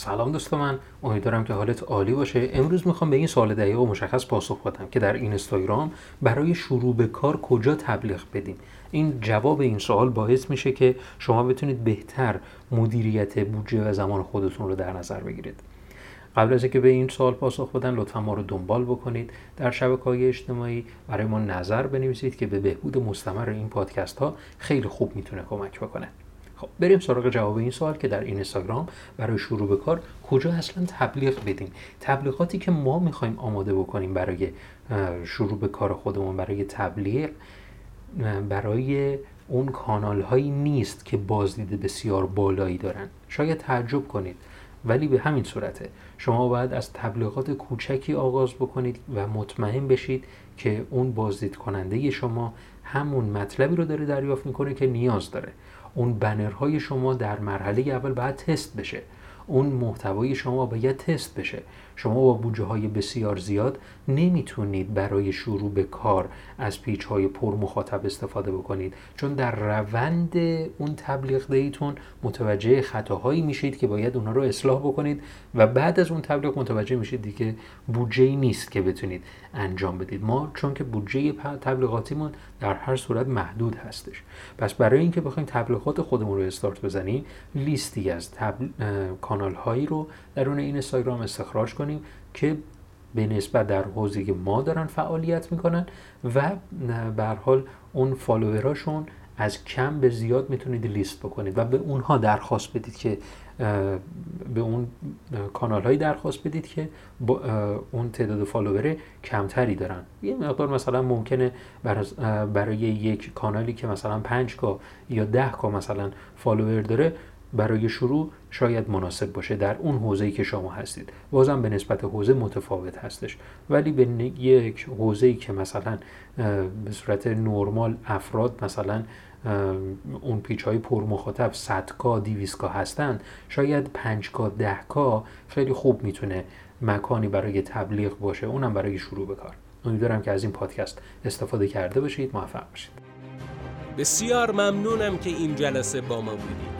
سلام دوست من امیدوارم که حالت عالی باشه. امروز می‌خوام به این سوال دقیق و مشخص پاسخ بدم که در اینستاگرام برای شروع به کار کجا تبلیغ بدیم. این جواب این سوال باعث میشه که شما بتونید بهتر مدیریت بودجه و زمان خودتون رو در نظر بگیرید. قبل از اینکه به این سوال پاسخ بدن لطفا ما رو دنبال بکنید. در شبکه های اجتماعی برای ما نظر بنویسید که به بهبود مستمر این پادکست ها خیلی خوب می‌تونه کمک بکنه. خب بریم سراغ جواب این سوال که در اینستاگرام برای شروع به کار کجا اصلا تبلیغ بدیم؟ تبلیغاتی که ما می‌خوایم آماده بکنیم برای شروع به کار خودمون برای تبلیغ برای اون کانال هایی نیست که بازدید بسیار بالایی دارن. شاید تعجب کنید ولی به همین صورته. شما باید از تبلیغات کوچکی آغاز بکنید و مطمئن بشید که اون بازدید کننده شما همون مطلبی رو داره دریافت می‌کنه که نیاز داره. اون بنرهای شما در مرحله اول باید تست بشه. اون محتوای شما باید تست بشه. شما با بودجه های بسیار زیاد نمی‌تونید برای شروع به کار از پیچ های پر مخاطب استفاده بکنید. چون در روند اون تبلیغ دیتون متوجه خطاهایی میشید که باید اونها رو اصلاح بکنید و بعد از اون تبلیغ متوجه میشید دیگه بودجه نیست که بتونید انجام بدید. ما چون که بودجه تبلیغاتیمون در هر صورت محدود هستش. پس برای اینکه بخوایم تبلیغات خودمون رو استارت بزنیم لیستی از تبل... کانال هایی رو در اون این اینستاگرام استخراج کنیم که به نسبت در حوزه ما دارن فعالیت می‌کنن و به حال اون فالووراشون از کم به زیاد می‌تونید لیست بکنید و به اونها درخواست بدید که به اون کانال هایی درخواست بدید که اون تعداد follower کمتری دارن. یه مقدار مثلا ممکنه برای یک کانالی که مثلا 5 K یا 10 K مثلا follower داره برای شروع شاید مناسب باشه در اون حوزه‌ای که شما هستید. بازم به نسبت حوزه متفاوت هستش. ولی به یک حوزه‌ای که مثلا به صورت نرمال افراد مثلا اون page های پر مخاطب 100 K 200 K هستن شاید 5 K 10 K خیلی خوب می‌تونه مکانی برای تبلیغ باشه. اونم برای شروع به کار. امیدوارم که از این پادکست استفاده کرده باشید. موفق باشید. بسیار ممنونم که این جلسه با ما بودید.